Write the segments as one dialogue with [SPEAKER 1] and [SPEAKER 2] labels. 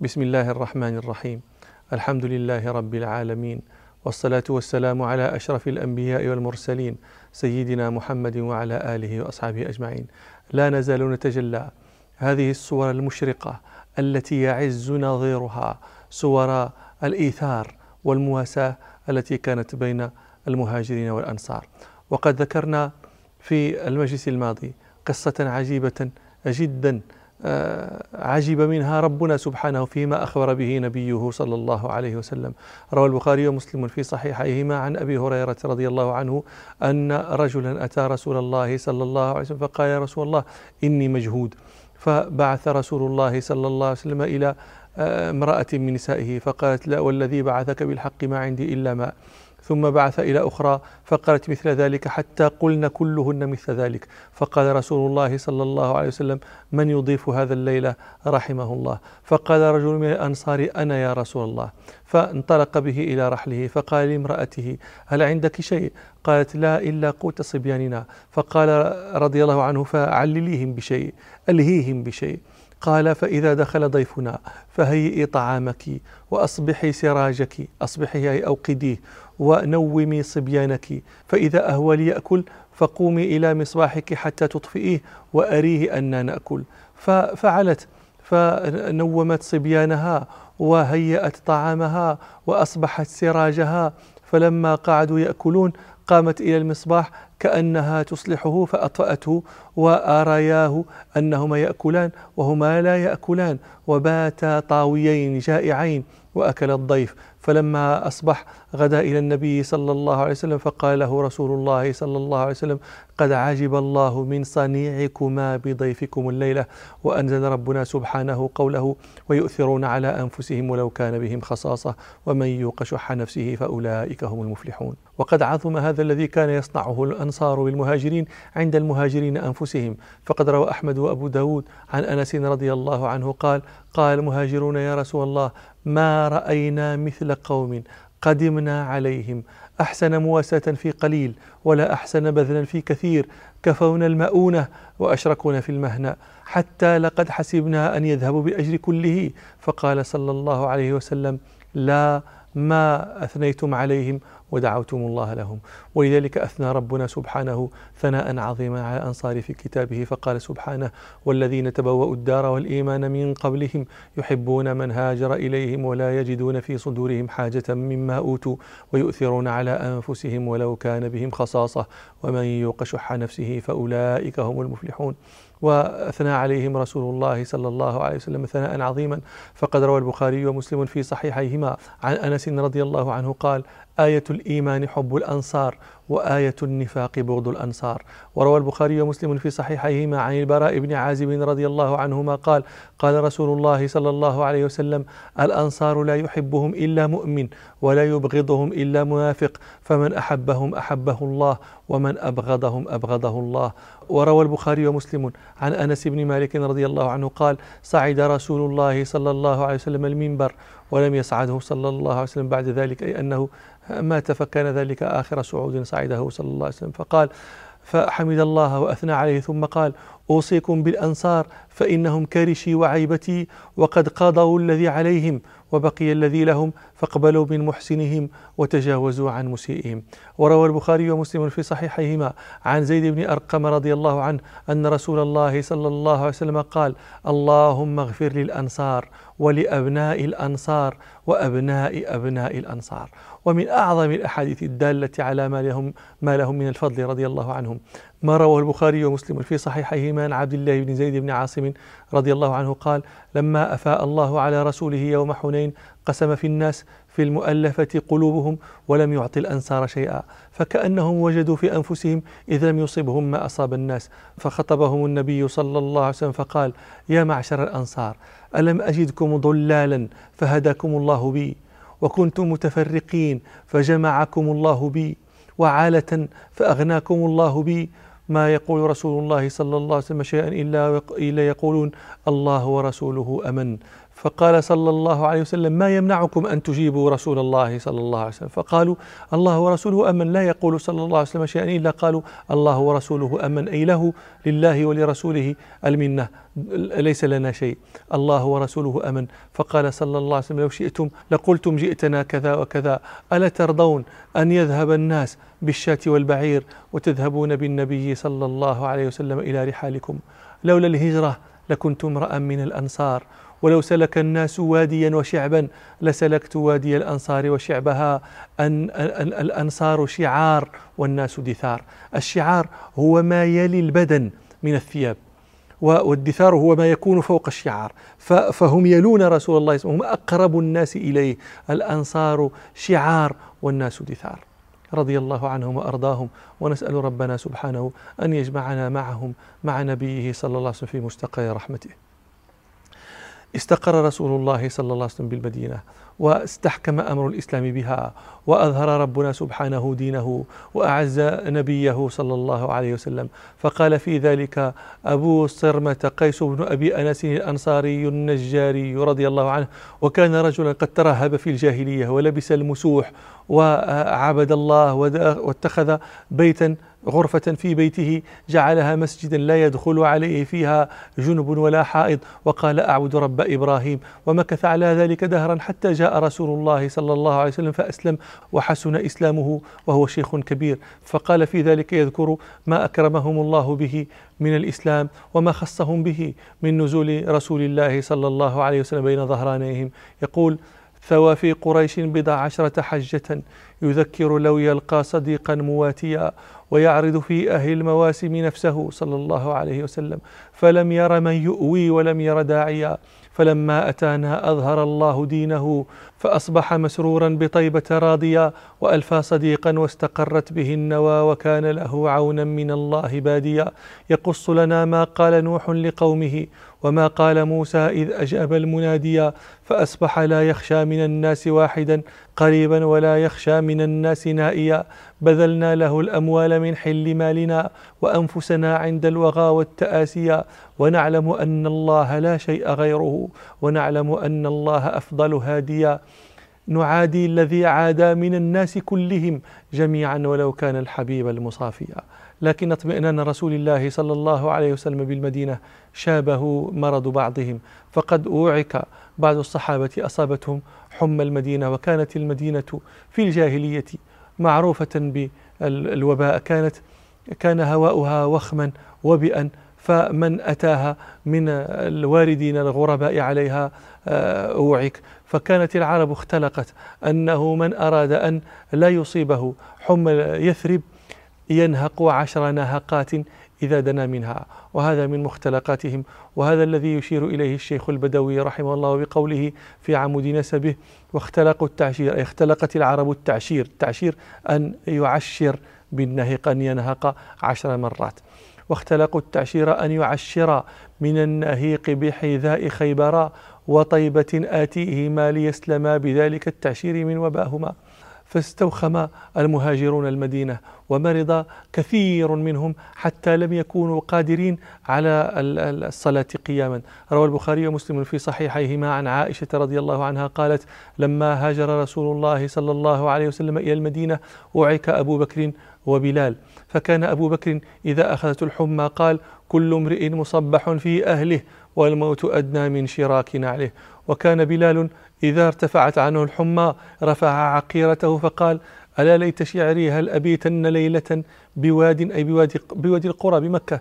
[SPEAKER 1] بسم الله الرحمن الرحيم الحمد لله رب العالمين والصلاة والسلام على أشرف الأنبياء والمرسلين سيدنا محمد وعلى آله وأصحابه أجمعين لا نزال نتجلى هذه الصور المشرقة التي يعز نظيرها صور الإيثار والمواساة التي كانت بين المهاجرين والأنصار وقد ذكرنا في المجلس الماضي قصة عجيبة جدا عجب منها ربنا سبحانه فيما أخبر به نبيه صلى الله عليه وسلم روى البخاري ومسلم في صحيحيهما عن أبي هريرة رضي الله عنه أن رجلا أتى رسول الله صلى الله عليه وسلم فقال يا رسول الله إني مجهود فبعث رسول الله صلى الله عليه وسلم إلى آه، امرأة من نسائه فقالت لا والذي بعثك بالحق ما عندي إلا ماء ثم بعث إلى أخرى فقالت مثل ذلك حتى قلن كلهن مثل ذلك فقال رسول الله صلى الله عليه وسلم من يضيف هذا الليلة رحمه الله فقال رجل من الأنصار أنا يا رسول الله فانطلق به إلى رحله فقال لامرأته هل عندك شيء قالت لا إلا قوت صبياننا فقال رضي الله عنه فعلليهم بشيء ألهيهم بشيء قال فإذا دخل ضيفنا فهيئي طعامك وأصبحي سراجك أصبحي أي أوقديه ونومي صبيانك فإذا أهوى ليأكل فقومي إلى مصباحك حتى تطفئيه وأريه أنا نأكل ففعلت فنومت صبيانها وهيأت طعامها وأصبحت سراجها فلما قعدوا يأكلون قامت إلى المصباح كأنها تصلحه فأطفأته وأرياه أنهما يأكلان وهما لا يأكلان وباتا طاويين جائعين وأكل الضيف فلما أصبح غدا إلى النبي صلى الله عليه وسلم فقال له رسول الله صلى الله عليه وسلم قد عجب الله من صنيعكما بضيفكم الليلة وأنزل ربنا سبحانه قوله ويؤثرون على أنفسهم ولو كان بهم خصاصة ومن يوق شح نفسه فأولئك هم المفلحون وقد عظم هذا الذي كان يصنعه الأنصار بالمهاجرين عند المهاجرين أنفسهم فقد روى أحمد وأبو داود عن أنس رضي الله عنه قال قال المهاجرون يا رسول الله ما رأينا مثل قوم قدمنا عليهم احسن مواساه في قليل ولا احسن بذلا في كثير كفونا المؤونه واشركونا في المهنه حتى لقد حسبنا ان يذهبوا باجر كله فقال صلى الله عليه وسلم لا ما أثنيتم عليهم ودعوتم الله لهم ولذلك أثنى ربنا سبحانه ثناء عظيما على الانصار في كتابه فقال سبحانه والذين تبوأوا الدار والإيمان من قبلهم يحبون من هاجر إليهم ولا يجدون في صدورهم حاجة مما أوتوا ويؤثرون على أنفسهم ولو كان بهم خصاصة ومن يوق شح نفسه فأولئك هم المفلحون وأثنى عليهم رسول الله صلى الله عليه وسلم ثناء عظيما فقد روى البخاري ومسلم في صحيحيهما عن أنس رضي الله عنه قال آية الإيمان حب الأنصار وآية النفاق بغض الأنصار وروى البخاري ومسلم في صحيحيهما عن البراء بن عازب رضي الله عنهما قال قال رسول الله صلى الله عليه وسلم الأنصار لا يحبهم إلا مؤمن ولا يبغضهم إلا منافق فمن أحبهم أحبه الله ومن أبغضهم أبغضه الله وروى البخاري ومسلم عن أنس بن مالك رضي الله عنه قال صعد رسول الله صلى الله عليه وسلم المنبر ولم يصعده صلى الله عليه وسلم بعد ذلك أي أنه مات فكان ذلك آخر صعود صعده صلى الله عليه وسلم فقال فحمد الله وأثنى عليه ثم قال أوصيكم بالأنصار فإنهم كرشي وعيبتي وقد قضوا الذي عليهم وبقي الذي لهم فاقبلوا من محسنهم وتجاوزوا عن مسيئهم وروى البخاري ومسلم في صحيحيهما عن زيد بن أرقم رضي الله عنه أن رسول الله صلى الله عليه وسلم قال اللهم اغفر للأنصار ولأبناء الأنصار وأبناء أبناء الأنصار ومن أعظم الأحاديث الدالة على ما لهم, ما لهم من الفضل رضي الله عنهم ما رواه البخاري ومسلم في صحيحيهما عن عبد الله بن زيد بن عاصم رضي الله عنه قال لما أفاء الله على رسوله يوم حنين قسم في الناس في المؤلفة قلوبهم ولم يعطي الأنصار شيئا فكأنهم وجدوا في أنفسهم إذ لم يصبهم ما أصاب الناس فخطبهم النبي صلى الله عليه وسلم فقال يا معشر الأنصار ألم أجدكم ضلالا فهداكم الله بي وكنتم متفرقين فجمعكم الله بي وعالة فأغناكم الله بي ما يقول رسول الله صلى الله عليه وسلم شيئا إلا, إلا يقولون الله ورسوله أمن فقال صلى الله عليه وسلم ما يمنعكم أن تجيبوا رسول الله صلى الله عليه وسلم فقالوا الله ورسوله أمن لا يقول صلى الله عليه وسلم شيئا إلا قالوا الله ورسوله أمن أي له لله ولرسوله المنة ليس لنا شيء الله ورسوله أمن فقال صلى الله عليه وسلم لو شئتم لقلتم جئتنا كذا وكذا ألا ترضون أن يذهب الناس بالشاة والبعير وتذهبون بالنبي صلى الله عليه وسلم إلى رحالكم لولا الهجرة لكنت امرأ من الأنصار ولو سلك الناس واديا وشعبا لسلكت وادي الأنصار وشعبها أن الأنصار شعار والناس دثار الشعار هو ما يلي البدن من الثياب والدثار هو ما يكون فوق الشعار فهم يلون رسول الله هم أقرب الناس إليه الأنصار شعار والناس دثار رضي الله عنهم وارضاهم ونسال ربنا سبحانه ان يجمعنا معهم مع نبيه صلى الله عليه وسلم في مستقى رحمته استقر رسول الله صلى الله عليه وسلم بالمدينة واستحكم أمر الإسلام بها وأظهر ربنا سبحانه دينه وأعز نبيه صلى الله عليه وسلم فقال في ذلك أبو صرمة قيس بن أبي أنس الأنصاري النجاري رضي الله عنه وكان رجلا قد ترهب في الجاهلية ولبس المسوح وعبد الله واتخذ بيتا غرفة في بيته جعلها مسجدا لا يدخل عليه فيها جنب ولا حائض وقال أعبد رب إبراهيم ومكث على ذلك دهرا حتى جاء رسول الله صلى الله عليه وسلم فأسلم وحسن إسلامه وهو شيخ كبير فقال في ذلك يذكر ما أكرمهم الله به من الإسلام وما خصهم به من نزول رسول الله صلى الله عليه وسلم بين ظهرانيهم يقول ثوى في قريش بضع عشرة حجة يذكر لو يلقى صديقا مواتيا ويعرض في أهل المواسم نفسه صلى الله عليه وسلم فلم ير من يؤوي ولم ير داعيا فلما أتانا أظهر الله دينه فأصبح مسرورا بطيبة راضيا وألفى صديقا واستقرت به النوى وكان له عونا من الله باديا يقص لنا ما قال نوح لقومه وما قال موسى إذ أجاب المناديا فأصبح لا يخشى من الناس واحدا قريبا ولا يخشى من الناس نائيا بذلنا له الأموال من حل مالنا وأنفسنا عند الوغى والتآسيا ونعلم أن الله لا شيء غيره ونعلم أن الله أفضل هاديا نعادي الذي عادى من الناس كلهم جميعا ولو كان الحبيب المصافيا لكن اطمئنان رسول الله صلى الله عليه وسلم بالمدينة شابه مرض بعضهم فقد أوعك بعض الصحابة أصابتهم حمى المدينة وكانت المدينة في الجاهلية معروفة بالوباء كانت كان هواؤها وخما وبئا فمن أتاها من الواردين الغرباء عليها أوعك آه، فكانت العرب اختلقت أنه من أراد أن لا يصيبه حمى يثرب ينهق عشر نهقات إذا دنا منها وهذا من مختلقاتهم وهذا الذي يشير إليه الشيخ البدوي رحمه الله بقوله في عمود نسبه واختلقوا التعشير أي اختلقت العرب التعشير التعشير أن يعشر بالنهق أن ينهق عشر مرات واختلقوا التعشير أن يعشر من النهيق بحذاء خيبر وطيبة آتيهما ليسلما بذلك التعشير من وباهما فاستوخم المهاجرون المدينة ومرض كثير منهم حتى لم يكونوا قادرين على الصلاة قياما روى البخاري ومسلم في صحيحيهما عن عائشة رضي الله عنها قالت لما هاجر رسول الله صلى الله عليه وسلم إلى المدينة وعك أبو بكر وبلال فكان أبو بكر إذا أخذت الحمى قال كل امرئ مصبح في أهله والموت أدنى من شراك عليه وكان بلال إذا ارتفعت عنه الحمى رفع عقيرته فقال ألا ليت شعري هل أبيتن ليلة بواد أي بوادي, بوادي القرى بمكة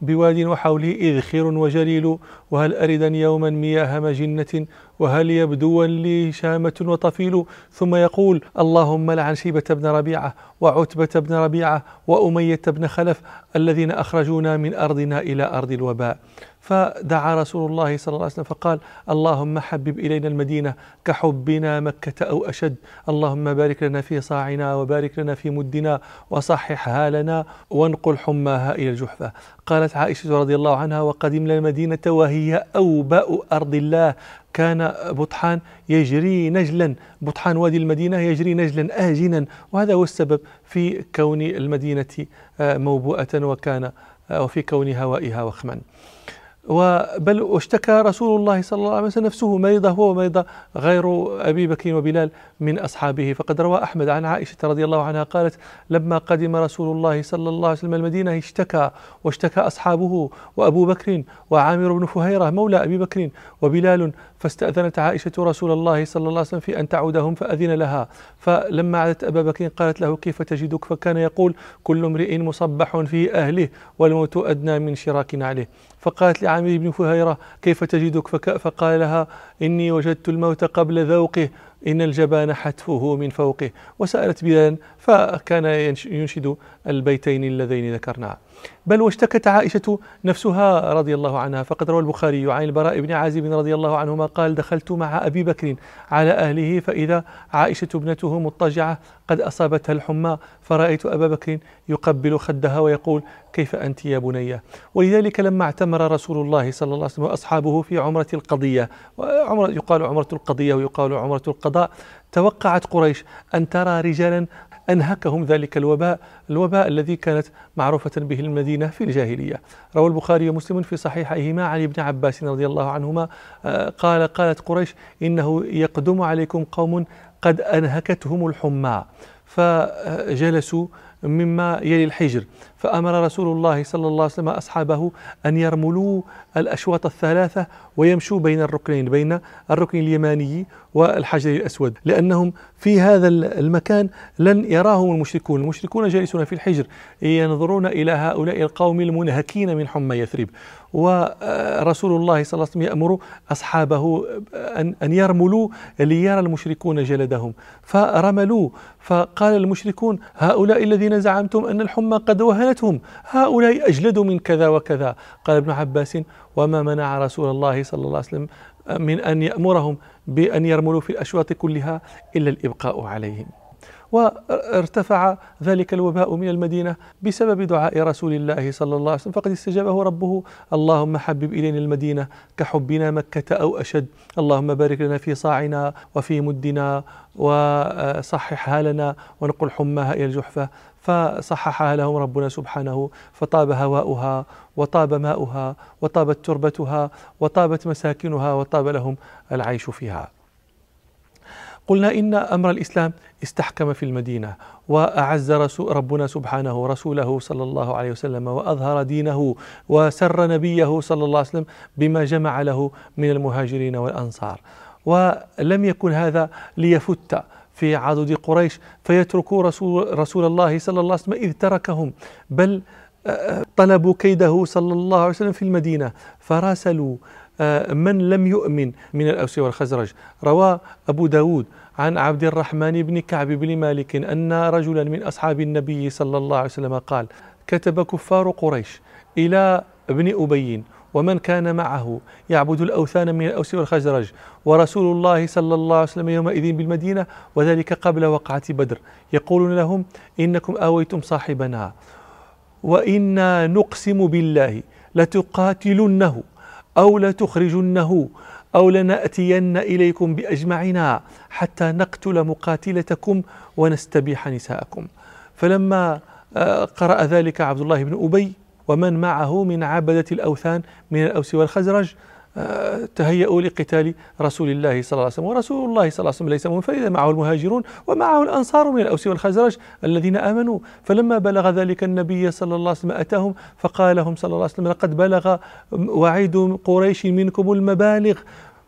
[SPEAKER 1] بواد وحوله إذخر وجليل وهل أردن يوما مياه مجنة وهل يبدو لي شامة وطفيل ثم يقول اللهم لعن شيبة بن ربيعة وعتبة بن ربيعة وأمية بن خلف الذين أخرجونا من أرضنا إلى أرض الوباء فدعا رسول الله صلى الله عليه وسلم فقال اللهم حبب إلينا المدينة كحبنا مكة أو أشد اللهم بارك لنا في صاعنا وبارك لنا في مدنا وصححها لنا وانقل حماها إلى الجحفة قالت عائشة رضي الله عنها وقدمنا المدينة وهي أوباء أرض الله كان بطحان يجري نجلا بطحان وادي المدينة يجري نجلا آجنا وهذا هو السبب في كون المدينة آه، موبوءة وكان آه، وفي كون هوائها وخما وبل اشتكى رسول الله صلى الله عليه وسلم نفسه مريضة هو ومريض غير أبي بكر وبلال من أصحابه فقد روى أحمد عن عائشة رضي الله عنها قالت لما قدم رسول الله صلى الله عليه وسلم المدينة اشتكى واشتكى أصحابه وأبو بكر وعامر بن فهيرة مولى أبي بكر وبلال فاستأذنت عائشة رسول الله صلى الله عليه وسلم في أن تعودهم فأذن لها فلما عادت أبا بكر قالت له كيف تجدك فكان يقول كل امرئ مصبح في أهله والموت أدنى من شراك عليه فقالت لعامر بن فهيرة كيف تجدك فقال لها إني وجدت الموت قبل ذوقه إن الجبان حتفه من فوقه وسألت بلال فكان ينشد البيتين اللذين ذكرنا بل واشتكت عائشة نفسها رضي الله عنها فقد روى البخاري عن البراء بن عازب رضي الله عنهما قال دخلت مع أبي بكر على أهله فإذا عائشة ابنته مضطجعة قد أصابتها الحمى فرأيت أبا بكر يقبل خدها ويقول كيف أنت يا بنية ولذلك لما اعتمر رسول الله صلى الله عليه وسلم وأصحابه في عمرة القضية يقال عمرة القضية ويقال عمرة القضاء توقعت قريش أن ترى رجالا أنهكهم ذلك الوباء الوباء الذي كانت معروفة به المدينة في الجاهلية روى البخاري ومسلم في صحيحيهما عن ابن عباس رضي الله عنهما آه، قال قالت قريش إنه يقدم عليكم قوم قد أنهكتهم الحمى فجلسوا مما يلي الحجر فأمر رسول الله صلى الله عليه وسلم أصحابه أن يرملوا الأشواط الثلاثة ويمشوا بين الركنين بين الركن اليماني والحجر الأسود لأنهم في هذا المكان لن يراهم المشركون المشركون جالسون في الحجر ينظرون إلى هؤلاء القوم المنهكين من حمى يثرب ورسول الله صلى الله عليه وسلم يأمر أصحابه أن أن يرملوا ليرى المشركون جلدهم فرملوا فقال المشركون هؤلاء الذين زعمتم أن الحمى قد وهنت أجلتهم هؤلاء أجلد من كذا وكذا قال ابن عباس وما منع رسول الله صلى الله عليه وسلم من أن يأمرهم بأن يرملوا في الأشواط كلها إلا الإبقاء عليهم وارتفع ذلك الوباء من المدينة بسبب دعاء رسول الله صلى الله عليه وسلم فقد استجابه ربه اللهم حبب إلينا المدينة كحبنا مكة أو أشد اللهم بارك لنا في صاعنا وفي مدنا وصححها لنا ونقل حماها إلى الجحفة فصححها لهم ربنا سبحانه فطاب هواؤها وطاب ماؤها وطابت تربتها وطابت مساكنها وطاب لهم العيش فيها قلنا إن أمر الإسلام استحكم في المدينة وأعز ربنا سبحانه رسوله صلى الله عليه وسلم وأظهر دينه وسر نبيه صلى الله عليه وسلم بما جمع له من المهاجرين والأنصار ولم يكن هذا ليفت في عضد قريش فيتركوا رسول, رسول الله صلى الله عليه وسلم إذ تركهم بل آه، طلبوا كيده صلى الله عليه وسلم في المدينة فراسلوا آه، من لم يؤمن من الأوس والخزرج روى أبو داود عن عبد الرحمن بن كعب بن مالك أن رجلا من أصحاب النبي صلى الله عليه وسلم قال كتب كفار قريش إلى ابن أبي ومن كان معه يعبد الأوثان من الأوس والخزرج ورسول الله صلى الله عليه وسلم يومئذ بالمدينة وذلك قبل وقعة بدر يقولون لهم إنكم آويتم صاحبنا وإنا نقسم بالله لتقاتلنه أو لتخرجنه أو لنأتين إليكم بأجمعنا حتى نقتل مقاتلتكم ونستبيح نساءكم فلما آه، قرأ ذلك عبد الله بن أبي ومن معه من عبدة الأوثان من الأوس والخزرج تهيأوا لقتال رسول الله صلى الله عليه وسلم ورسول الله صلى الله عليه وسلم ليس منفردا معه المهاجرون ومعه الأنصار من الأوس والخزرج الذين آمنوا فلما بلغ ذلك النبي صلى الله عليه وسلم أتاهم فقال لهم صلى الله عليه وسلم لقد بلغ وعيد قريش منكم المبالغ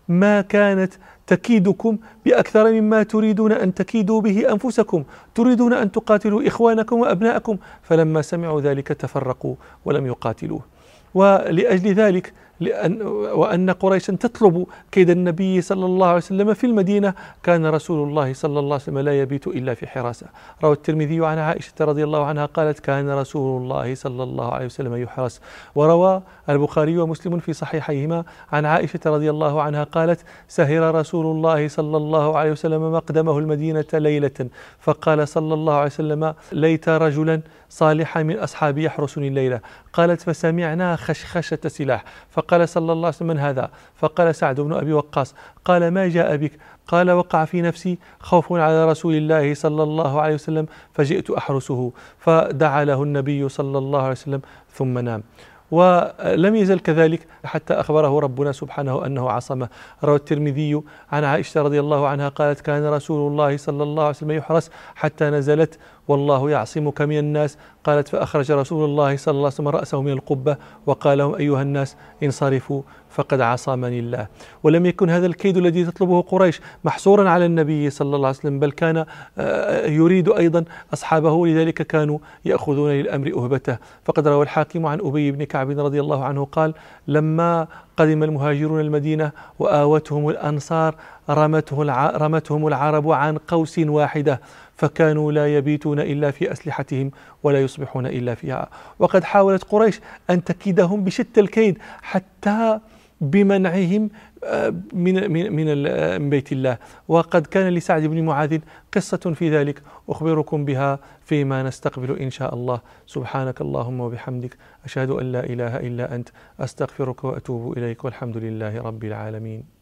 [SPEAKER 1] ما كانت تكيدكم باكثر مما تريدون ان تكيدوا به انفسكم، تريدون ان تقاتلوا اخوانكم وابناءكم، فلما سمعوا ذلك تفرقوا ولم يقاتلوه. ولاجل ذلك لأن وأن قريشا تطلب كيد النبي صلى الله عليه وسلم في المدينة كان رسول الله صلى الله عليه وسلم لا يبيت إلا في حراسة روى الترمذي عن عائشة رضي الله عنها قالت كان رسول الله صلى الله عليه وسلم يحرس وروى البخاري ومسلم في صحيحيهما عن عائشة رضي الله عنها قالت سهر رسول الله صلى الله عليه وسلم مقدمه المدينة ليلة فقال صلى الله عليه وسلم ليت رجلا صالحا من أصحابي يحرسني الليلة قالت فسمعنا خشخشة سلاح فقال صلى الله عليه وسلم من هذا فقال سعد بن أبي وقاص قال ما جاء بك قال وقع في نفسي خوف على رسول الله صلى الله عليه وسلم فجئت أحرسه فدعا له النبي صلى الله عليه وسلم ثم نام ولم يزل كذلك حتى أخبره ربنا سبحانه أنه عصمه روى الترمذي عن عائشة رضي الله عنها قالت كان رسول الله صلى الله عليه وسلم يحرس حتى نزلت والله يعصمك من الناس قالت فأخرج رسول الله صلى الله عليه وسلم رأسه من القبة وقال لهم أيها الناس انصرفوا فقد عصمني الله ولم يكن هذا الكيد الذي تطلبه قريش محصورا على النبي صلى الله عليه وسلم بل كان آه، يريد أيضا أصحابه لذلك كانوا يأخذون للأمر أهبته فقد روى الحاكم عن أبي بن كعب رضي الله عنه قال لما قدم المهاجرون المدينة وآوتهم الأنصار رمتهم العرب عن قوس واحدة فكانوا لا يبيتون إلا في أسلحتهم ولا يصبحون إلا فيها وقد حاولت قريش أن تكيدهم بشتى الكيد حتى بمنعهم آه، من من آه، من بيت الله وقد كان لسعد بن معاذ قصة في ذلك أخبركم بها فيما نستقبل إن شاء الله سبحانك اللهم وبحمدك أشهد أن لا إله إلا أنت أستغفرك وأتوب إليك والحمد لله رب العالمين